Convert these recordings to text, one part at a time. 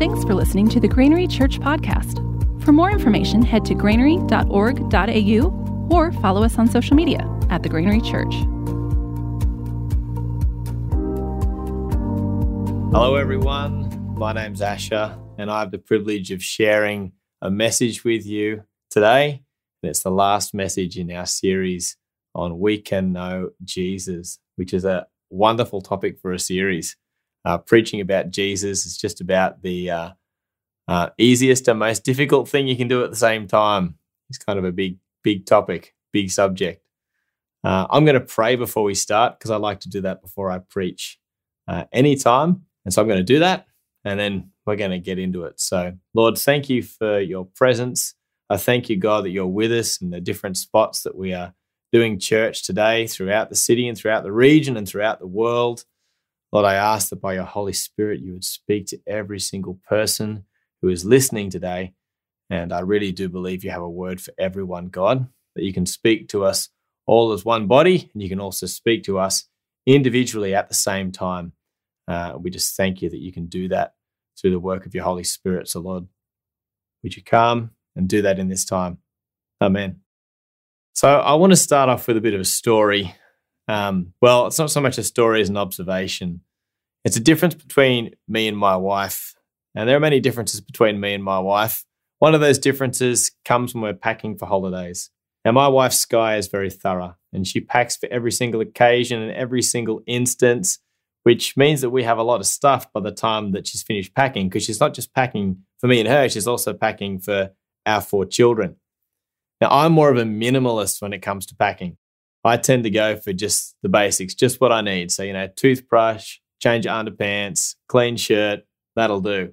Thanks for listening to the Granary Church podcast. For more information, head to granary.org.au or follow us on social media at the Granary Church. Hello, everyone. My name's Asher, and I have the privilege of sharing a message with you today. It's the last message in our series on We Can Know Jesus, which is a wonderful topic for a series. Uh, preaching about Jesus is just about the uh, uh, easiest and most difficult thing you can do at the same time. It's kind of a big, big topic, big subject. Uh, I'm going to pray before we start because I like to do that before I preach uh, anytime. And so I'm going to do that and then we're going to get into it. So, Lord, thank you for your presence. I thank you, God, that you're with us in the different spots that we are doing church today throughout the city and throughout the region and throughout the world. Lord, I ask that by your Holy Spirit, you would speak to every single person who is listening today. And I really do believe you have a word for everyone, God, that you can speak to us all as one body, and you can also speak to us individually at the same time. Uh, we just thank you that you can do that through the work of your Holy Spirit. So, Lord, would you come and do that in this time? Amen. So, I want to start off with a bit of a story um, well, it's not so much a story as an observation. It's a difference between me and my wife. And there are many differences between me and my wife. One of those differences comes when we're packing for holidays. Now, my wife, Sky, is very thorough and she packs for every single occasion and every single instance, which means that we have a lot of stuff by the time that she's finished packing because she's not just packing for me and her, she's also packing for our four children. Now, I'm more of a minimalist when it comes to packing. I tend to go for just the basics, just what I need. So, you know, toothbrush, change of underpants, clean shirt, that'll do.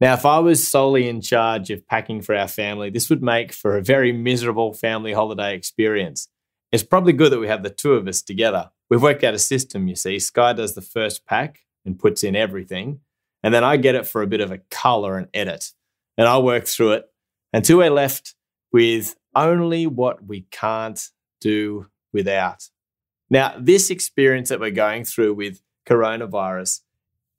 Now, if I was solely in charge of packing for our family, this would make for a very miserable family holiday experience. It's probably good that we have the two of us together. We've worked out a system, you see. Sky does the first pack and puts in everything. And then I get it for a bit of a color and edit. And I work through it until we're left with only what we can't do without. Now, this experience that we're going through with coronavirus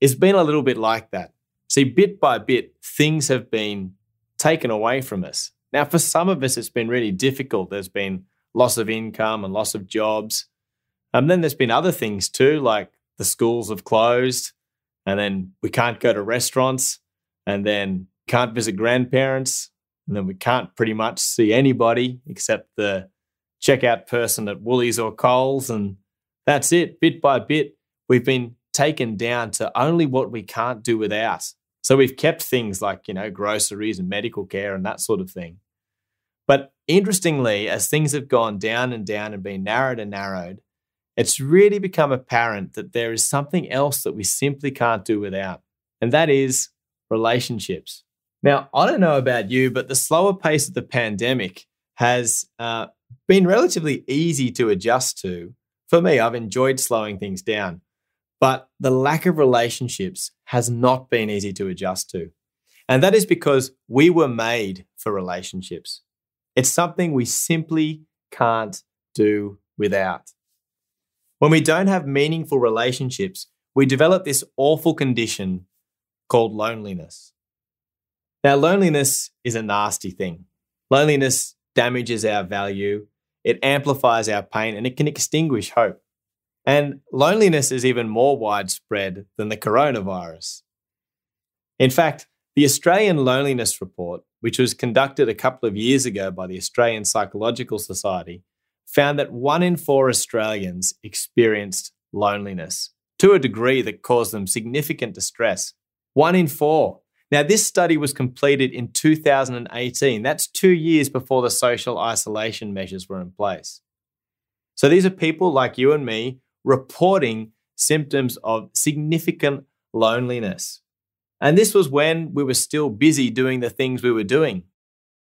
has been a little bit like that. See, bit by bit, things have been taken away from us. Now, for some of us, it's been really difficult. There's been loss of income and loss of jobs. And then there's been other things too, like the schools have closed, and then we can't go to restaurants, and then can't visit grandparents, and then we can't pretty much see anybody except the checkout person at Woolies or Coles, and that's it. Bit by bit, we've been taken down to only what we can't do without. So we've kept things like, you know, groceries and medical care and that sort of thing. But interestingly, as things have gone down and down and been narrowed and narrowed, it's really become apparent that there is something else that we simply can't do without, and that is relationships. Now, I don't know about you, but the slower pace of the pandemic has uh, been relatively easy to adjust to. For me, I've enjoyed slowing things down, but the lack of relationships has not been easy to adjust to. And that is because we were made for relationships. It's something we simply can't do without. When we don't have meaningful relationships, we develop this awful condition called loneliness. Now, loneliness is a nasty thing. Loneliness damages our value, it amplifies our pain, and it can extinguish hope. And loneliness is even more widespread than the coronavirus. In fact, the Australian Loneliness Report, which was conducted a couple of years ago by the Australian Psychological Society, found that one in four Australians experienced loneliness to a degree that caused them significant distress. One in four. Now, this study was completed in 2018. That's two years before the social isolation measures were in place. So these are people like you and me reporting symptoms of significant loneliness. And this was when we were still busy doing the things we were doing.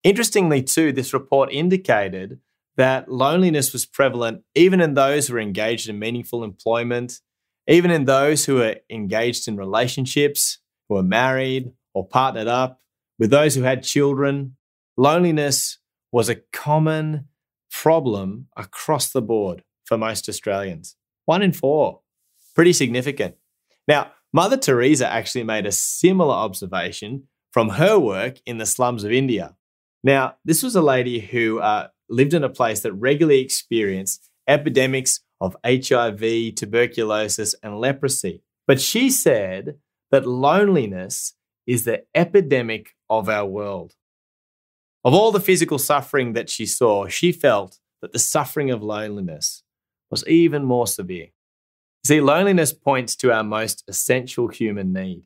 Interestingly, too, this report indicated that loneliness was prevalent even in those who were engaged in meaningful employment, even in those who were engaged in relationships, who were married or partnered up, with those who had children. Loneliness was a common problem across the board for most Australians. One in four. Pretty significant. Now, Mother Teresa actually made a similar observation from her work in the slums of India. Now, this was a lady who uh, lived in a place that regularly experienced epidemics of HIV, tuberculosis, and leprosy. But she said that loneliness is the epidemic of our world. Of all the physical suffering that she saw, she felt that the suffering of loneliness was even more severe. See, loneliness points to our most essential human need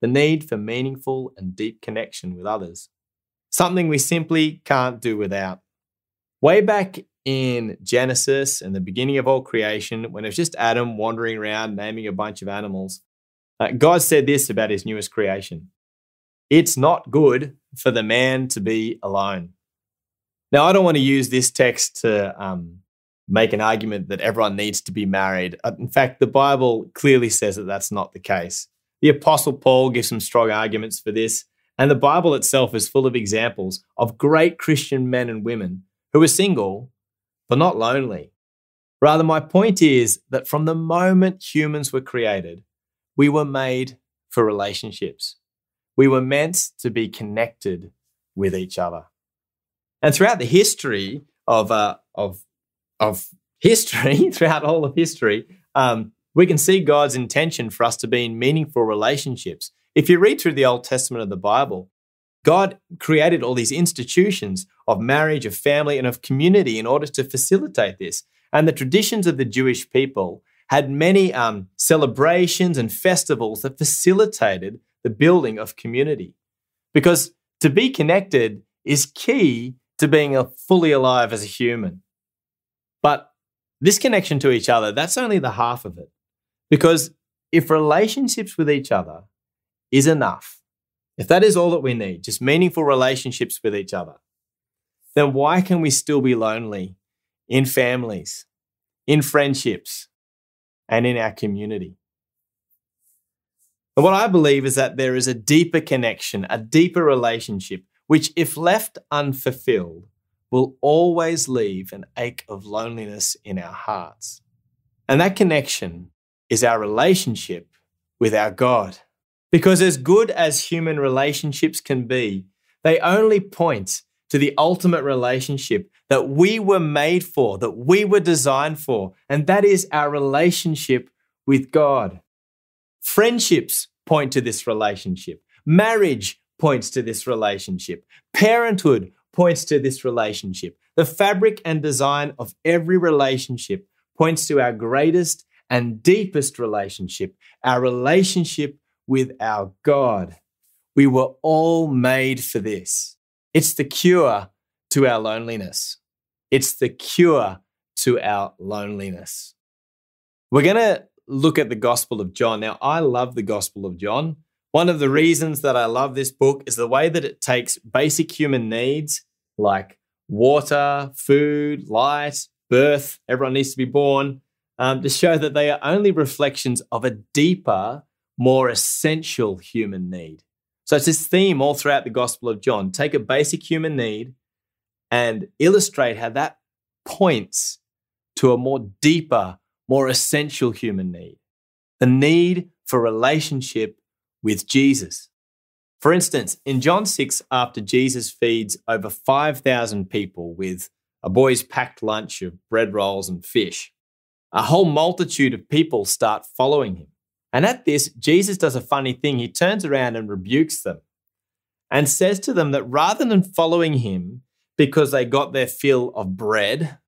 the need for meaningful and deep connection with others, something we simply can't do without. Way back in Genesis and the beginning of all creation, when it was just Adam wandering around naming a bunch of animals, uh, God said this about his newest creation It's not good for the man to be alone. Now, I don't want to use this text to um, make an argument that everyone needs to be married. Uh, in fact, the Bible clearly says that that's not the case. The Apostle Paul gives some strong arguments for this, and the Bible itself is full of examples of great Christian men and women who were single but not lonely. Rather, my point is that from the moment humans were created, we were made for relationships. We were meant to be connected with each other. And throughout the history of, uh, of of history, throughout all of history, um, we can see God's intention for us to be in meaningful relationships. If you read through the Old Testament of the Bible, God created all these institutions of marriage, of family, and of community in order to facilitate this. And the traditions of the Jewish people had many um, celebrations and festivals that facilitated the building of community. Because to be connected is key to being fully alive as a human. This connection to each other, that's only the half of it. Because if relationships with each other is enough, if that is all that we need, just meaningful relationships with each other, then why can we still be lonely in families, in friendships, and in our community? And what I believe is that there is a deeper connection, a deeper relationship, which, if left unfulfilled, will always leave an ache of loneliness in our hearts. And that connection is our relationship with our God. Because as good as human relationships can be, they only point to the ultimate relationship that we were made for, that we were designed for, and that is our relationship with God. Friendships point to this relationship. Marriage points to this relationship. Parenthood points to this relationship. The fabric and design of every relationship points to our greatest and deepest relationship, our relationship with our God. We were all made for this. It's the cure to our loneliness. It's the cure to our loneliness. We're going to look at the Gospel of John. Now, I love the Gospel of John. One of the reasons that I love this book is the way that it takes basic human needs like water, food, light, birth, everyone needs to be born, um, to show that they are only reflections of a deeper, more essential human need. So it's this theme all throughout the Gospel of John. Take a basic human need and illustrate how that points to a more deeper, more essential human need the need for relationship with Jesus. For instance, in John 6, after Jesus feeds over 5,000 people with a boy's packed lunch of bread rolls and fish, a whole multitude of people start following him. And at this, Jesus does a funny thing. He turns around and rebukes them and says to them that rather than following him because they got their fill of bread,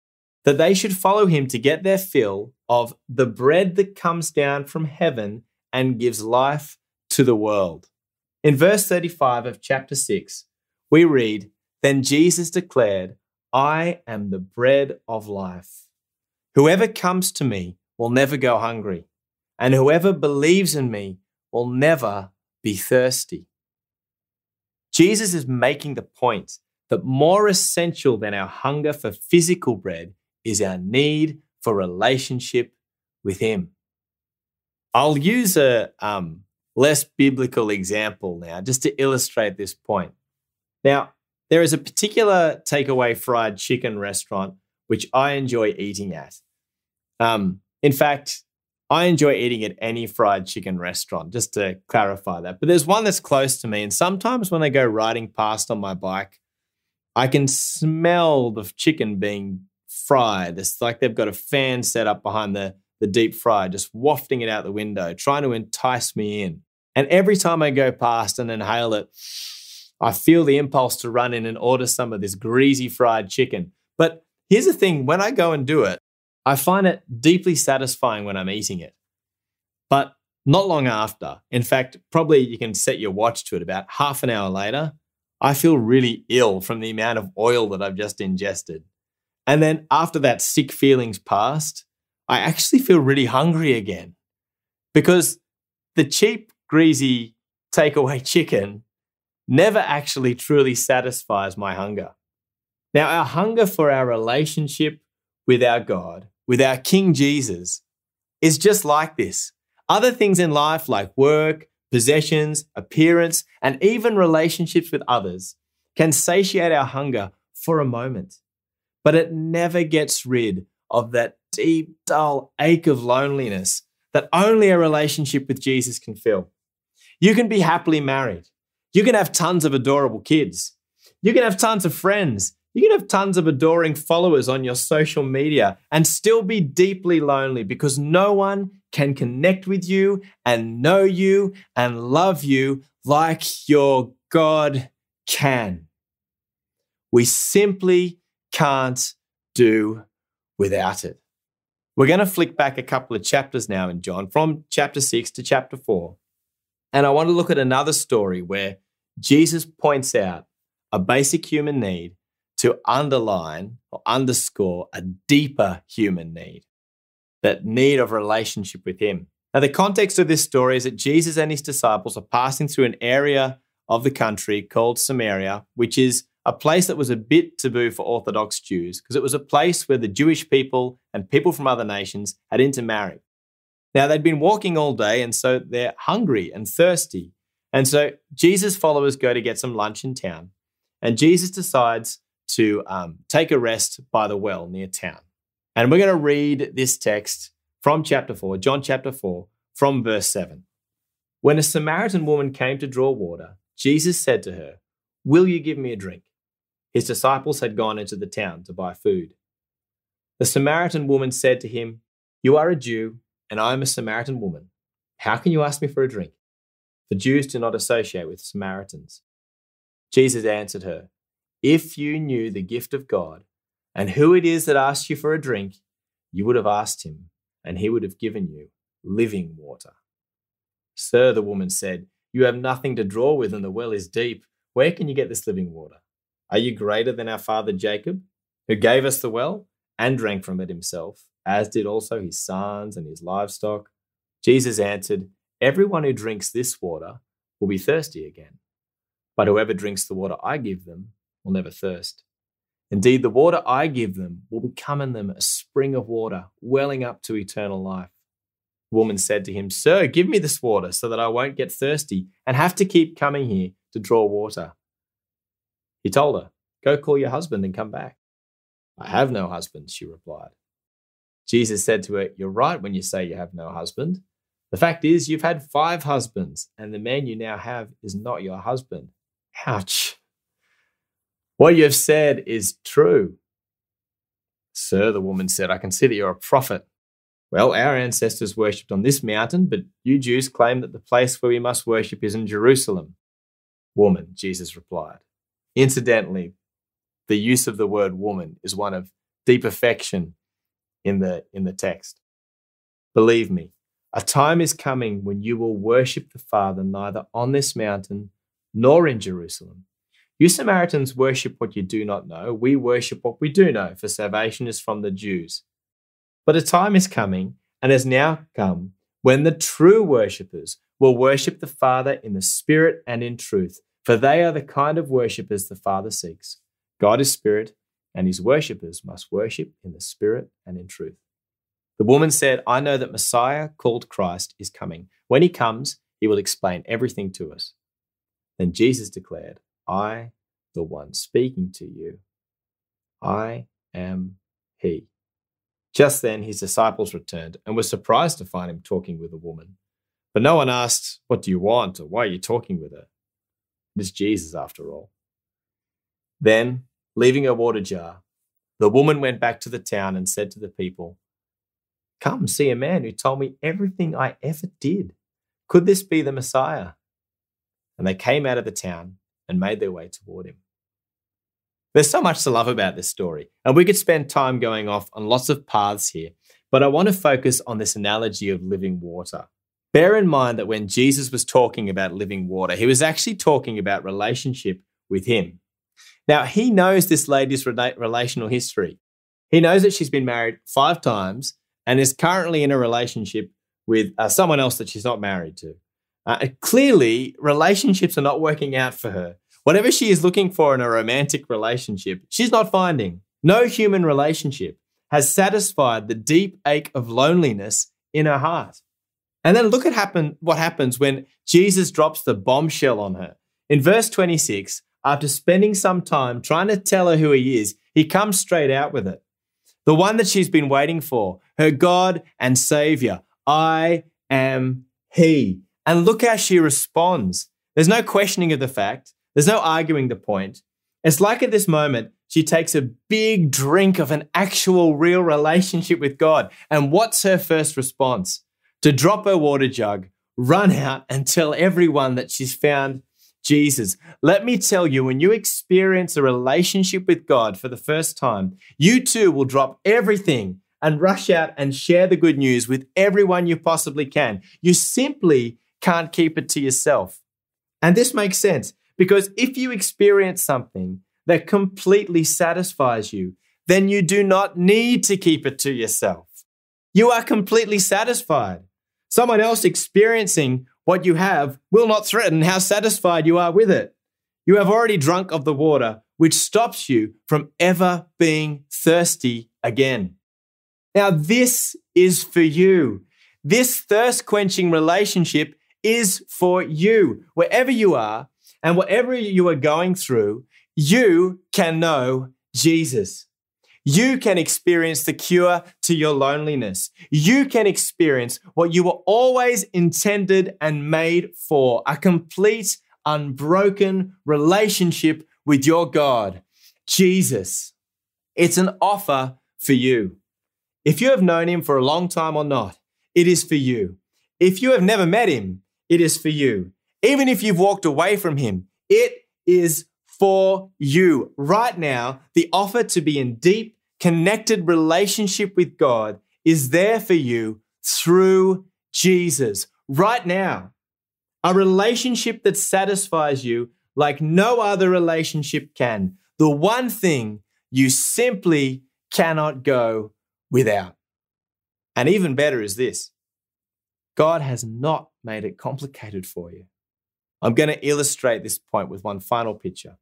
that they should follow him to get their fill of the bread that comes down from heaven and gives life to the world. In verse 35 of chapter 6, we read, Then Jesus declared, I am the bread of life. Whoever comes to me will never go hungry, and whoever believes in me will never be thirsty. Jesus is making the point that more essential than our hunger for physical bread is our need for relationship with Him. I'll use a, um, less biblical example now, just to illustrate this point. Now, there is a particular takeaway fried chicken restaurant which I enjoy eating at. Um, in fact, I enjoy eating at any fried chicken restaurant, just to clarify that. But there's one that's close to me. And sometimes when I go riding past on my bike, I can smell the chicken being fried. It's like they've got a fan set up behind the, the deep fry, just wafting it out the window, trying to entice me in. And every time I go past and inhale it, I feel the impulse to run in and order some of this greasy fried chicken. But here's the thing when I go and do it, I find it deeply satisfying when I'm eating it. But not long after, in fact, probably you can set your watch to it about half an hour later, I feel really ill from the amount of oil that I've just ingested. And then after that sick feeling's passed, I actually feel really hungry again because the cheap, greasy takeaway chicken never actually truly satisfies my hunger. Now, our hunger for our relationship with our God, with our King Jesus, is just like this. Other things in life, like work, possessions, appearance, and even relationships with others, can satiate our hunger for a moment, but it never gets rid of that deep, dull ache of loneliness that only a relationship with Jesus can fill. You can be happily married. You can have tons of adorable kids. You can have tons of friends. You can have tons of adoring followers on your social media and still be deeply lonely because no one can connect with you and know you and love you like your God can. We simply can't do without it. We're going to flick back a couple of chapters now in John, from chapter 6 to chapter 4. And I want to look at another story where Jesus points out a basic human need to underline or underscore a deeper human need, that need of relationship with Him. Now, the context of this story is that Jesus and his disciples are passing through an area of the country called Samaria, which is a place that was a bit taboo for Orthodox Jews because it was a place where the Jewish people and people from other nations had intermarried. Now, they'd been walking all day, and so they're hungry and thirsty. And so Jesus' followers go to get some lunch in town, and Jesus decides to um, take a rest by the well near town. And we're going to read this text from chapter 4, John chapter 4, from verse 7. When a Samaritan woman came to draw water, Jesus said to her, Will you give me a drink? His disciples had gone into the town to buy food. The Samaritan woman said to him, You are a Jew, and I am a Samaritan woman. How can you ask me for a drink? The Jews do not associate with Samaritans. Jesus answered her, If you knew the gift of God and who it is that asks you for a drink, you would have asked him, and he would have given you living water. Sir, the woman said, You have nothing to draw with, and the well is deep. Where can you get this living water? Are you greater than our father Jacob, who gave us the well and drank from it himself, as did also his sons and his livestock? Jesus answered, Everyone who drinks this water will be thirsty again. But whoever drinks the water I give them will never thirst. Indeed, the water I give them will become in them a spring of water, welling up to eternal life. The woman said to him, Sir, give me this water so that I won't get thirsty and have to keep coming here to draw water. He told her, Go call your husband and come back. I have no husband, she replied. Jesus said to her, You're right when you say you have no husband. The fact is, you've had five husbands, and the man you now have is not your husband. Ouch. What you have said is true. Sir, the woman said, I can see that you're a prophet. Well, our ancestors worshipped on this mountain, but you Jews claim that the place where we must worship is in Jerusalem. Woman, Jesus replied. Incidentally, the use of the word woman is one of deep affection in the, in the text. Believe me, a time is coming when you will worship the Father neither on this mountain nor in Jerusalem. You Samaritans worship what you do not know. We worship what we do know, for salvation is from the Jews. But a time is coming, and has now come, when the true worshippers will worship the Father in the Spirit and in truth, for they are the kind of worshippers the Father seeks. God is Spirit, and his worshippers must worship in the Spirit and in truth. The woman said, I know that Messiah, called Christ, is coming. When he comes, he will explain everything to us. Then Jesus declared, I, the one speaking to you, I am he. Just then his disciples returned and were surprised to find him talking with a woman. But no one asked, What do you want? or Why are you talking with her? It is Jesus, after all. Then, leaving a water jar, the woman went back to the town and said to the people, Come see a man who told me everything I ever did. Could this be the Messiah? And they came out of the town and made their way toward him. There's so much to love about this story, and we could spend time going off on lots of paths here, but I want to focus on this analogy of living water. Bear in mind that when Jesus was talking about living water, he was actually talking about relationship with him. Now, he knows this lady's relational history. He knows that she's been married five times and is currently in a relationship with uh, someone else that she's not married to. Uh, clearly, relationships are not working out for her. Whatever she is looking for in a romantic relationship, she's not finding. No human relationship has satisfied the deep ache of loneliness in her heart. And then look at happen, what happens when Jesus drops the bombshell on her. In verse 26, after spending some time trying to tell her who he is, he comes straight out with it. The one that she's been waiting for, her God and Savior. I am He. And look how she responds. There's no questioning of the fact. There's no arguing the point. It's like at this moment, she takes a big drink of an actual real relationship with God. And what's her first response? To drop her water jug, run out and tell everyone that she's found Jesus. Let me tell you, when you experience a relationship with God for the first time, you too will drop everything and rush out and share the good news with everyone you possibly can. You simply can't keep it to yourself. And this makes sense because if you experience something that completely satisfies you, then you do not need to keep it to yourself. You are completely satisfied. Someone else experiencing what you have will not threaten how satisfied you are with it. You have already drunk of the water, which stops you from ever being thirsty again. Now, this is for you. This thirst quenching relationship is for you. Wherever you are, and whatever you are going through, you can know Jesus. You can experience the cure to your loneliness. You can experience what you were always intended and made for a complete, unbroken relationship with your God, Jesus. It's an offer for you. If you have known him for a long time or not, it is for you. If you have never met him, it is for you. Even if you've walked away from Him, it is for you. Right now, the offer to be in deep, connected relationship with God is there for you through Jesus. Right now, a relationship that satisfies you like no other relationship can. The one thing you simply cannot go without. And even better is this God has not made it complicated for you. I'm going to illustrate this point with one final picture.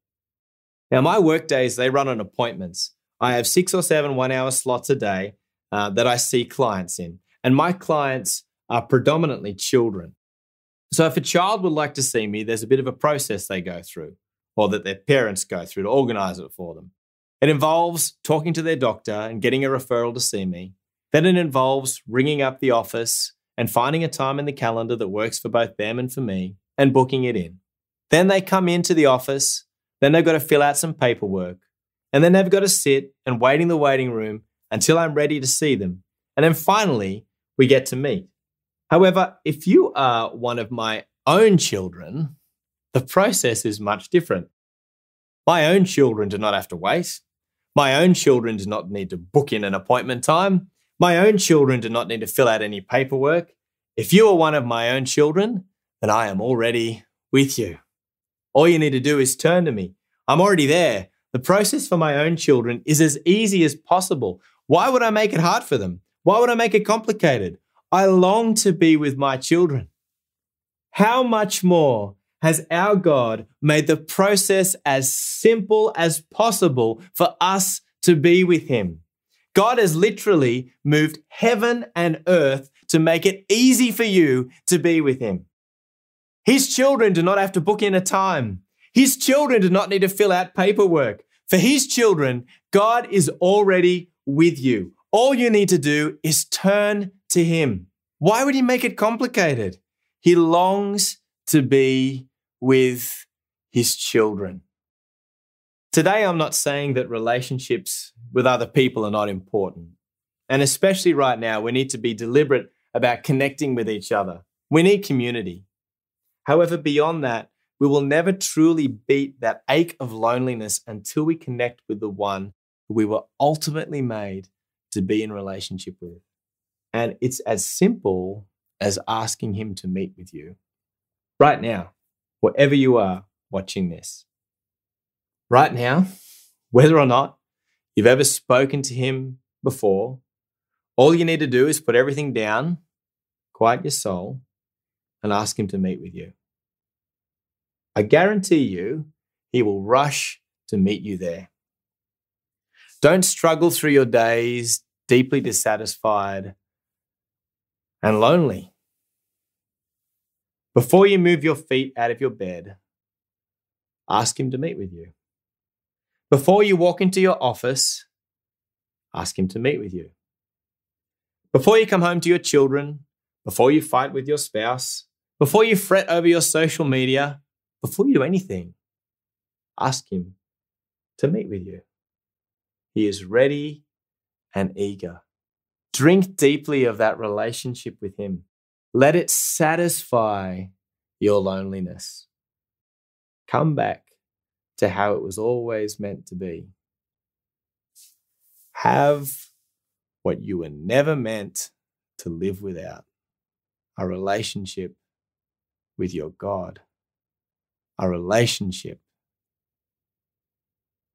Now, my work days, they run on appointments. I have six or seven one hour slots a day uh, that I see clients in. And my clients are predominantly children. So if a child would like to see me, there's a bit of a process they go through or that their parents go through to organize it for them. It involves talking to their doctor and getting a referral to see me. Then it involves ringing up the office and finding a time in the calendar that works for both them and for me and booking it in. Then they come into the office, then they've got to fill out some paperwork, and then they've got to sit and wait in the waiting room until I'm ready to see them. And then finally, we get to meet. However, if you are one of my own children, the process is much different. My own children do not have to wait. My own children do not need to book in an appointment time. My own children do not need to fill out any paperwork. If you are one of my own children, then I am already with you. All you need to do is turn to me. I'm already there. The process for my own children is as easy as possible. Why would I make it hard for them? Why would I make it complicated? I long to be with my children. How much more has our God made the process as simple as possible for us to be with Him? God has literally moved heaven and earth to make it easy for you to be with Him. His children do not have to book in a time. His children do not need to fill out paperwork. For his children, God is already with you. All you need to do is turn to Him. Why would He make it complicated? He longs to be with His children. Today, I'm not saying that relationships with other people are not important. And especially right now, we need to be deliberate about connecting with each other. We need community. However, beyond that, we will never truly beat that ache of loneliness until we connect with the one who we were ultimately made to be in relationship with. And it's as simple as asking him to meet with you right now, wherever you are watching this. Right now, whether or not you've ever spoken to him before, all you need to do is put everything down, quiet your soul, and ask him to meet with you. I guarantee you, he will rush to meet you there. Don't struggle through your days deeply dissatisfied and lonely. Before you move your feet out of your bed, ask him to meet with you. Before you walk into your office, ask him to meet with you. Before you come home to your children, before you fight with your spouse, before you fret over your social media, before you do anything, ask him to meet with you. He is ready and eager. Drink deeply of that relationship with him. Let it satisfy your loneliness. Come back to how it was always meant to be. Have what you were never meant to live without a relationship with your God, a relationship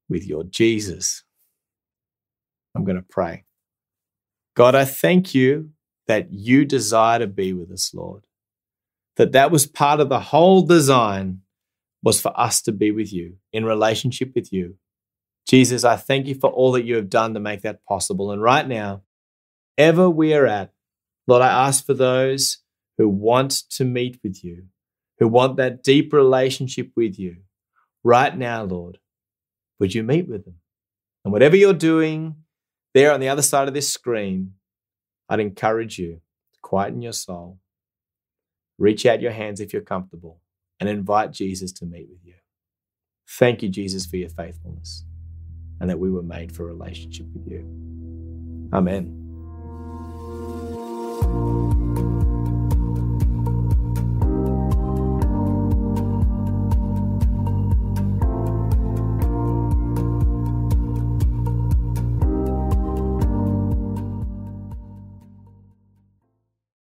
with your Jesus. I'm going to pray. God, I thank you that you desire to be with us, Lord. That that was part of the whole design was for us to be with you, in relationship with you. Jesus, I thank you for all that you have done to make that possible. And right now, ever we are at, Lord, I ask for those who want to meet with you, who want that deep relationship with you. Right now, Lord, would you meet with them? And whatever you're doing there on the other side of this screen, I'd encourage you to quieten your soul, reach out your hands if you're comfortable, and invite Jesus to meet with you. Thank you, Jesus, for your faithfulness and that we were made for a relationship with you. Amen.